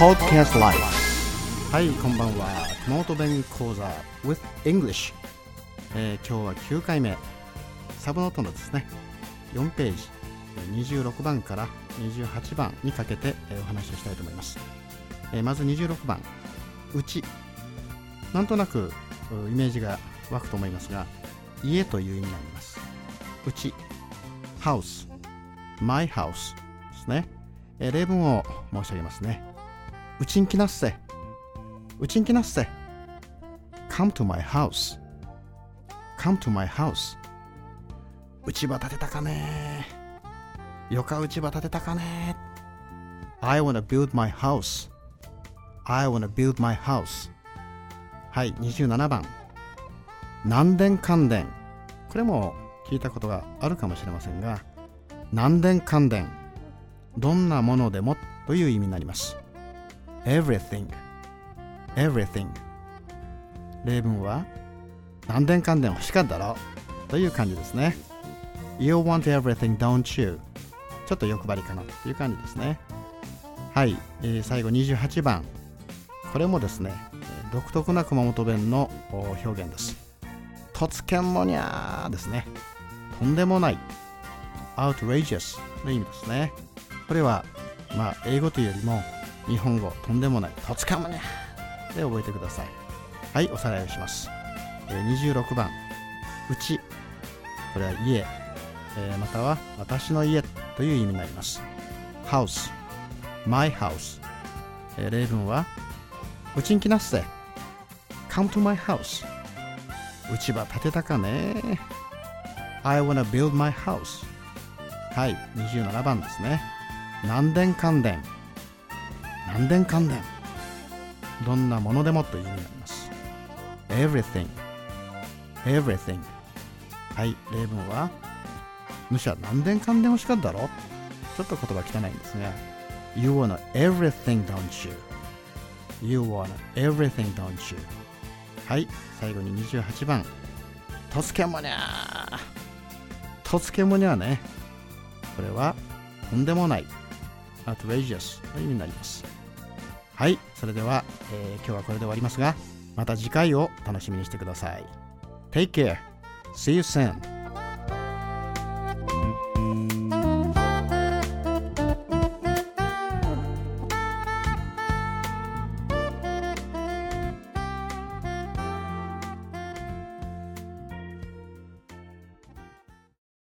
Podcast Life はいこんばんは。熊本弁講座 with English、えー今日は9回目。サブノートのですね4ページ26番から28番にかけて、えーお話をしたいと思います、えーまず26番。うち。なんとなくイメージが湧くと思いますが家という意味になります。うち。House my house ですね、えー例文を申し上げますね。うちんきなっせ。うちんきなっせ。Come to my house. Come to my house. 内場建てたかね。よか内場建てたかね。I wanna build my house. I wanna build my house. はい27番。南電関電。これも聞いたことがあるかもしれませんが南電関電。どんなものでもという意味になります。Everything. Everything. 例文は南電関電欲しかったろ？という感じですね。You want everything don't you? ちょっと欲張りかなという感じですね。はい、えー最後28番。これもですね独特な熊本弁の表現です。とつけんもにゃーですね。とんでもない。outrageous の意味ですね。これはまあ英語というよりも日本語とんでもないとつけんもにゃで覚えてください。はいおさらいをします、えー26番。うち。これは家、えーまたは私の家という意味になります。house my house、えー例文はうちんきなっせ。come to my house うちば建てたかね。I wanna build my house はい27番ですね。南電関電南電関電どんなものでもという意味になります。Everything everything. はい例文は主は南電関電欲しかっただろちょっと言葉汚いんですが You wanna everything don't you? You wanna everything don't you? はい最後に28番。とつけもにゃー。とつけもにゃーね。これはとんでもない。Outrageous の意味になります。はいそれでは、えー今日はこれで終わりますがまた次回を楽しみにしてください。Take care. See you soon.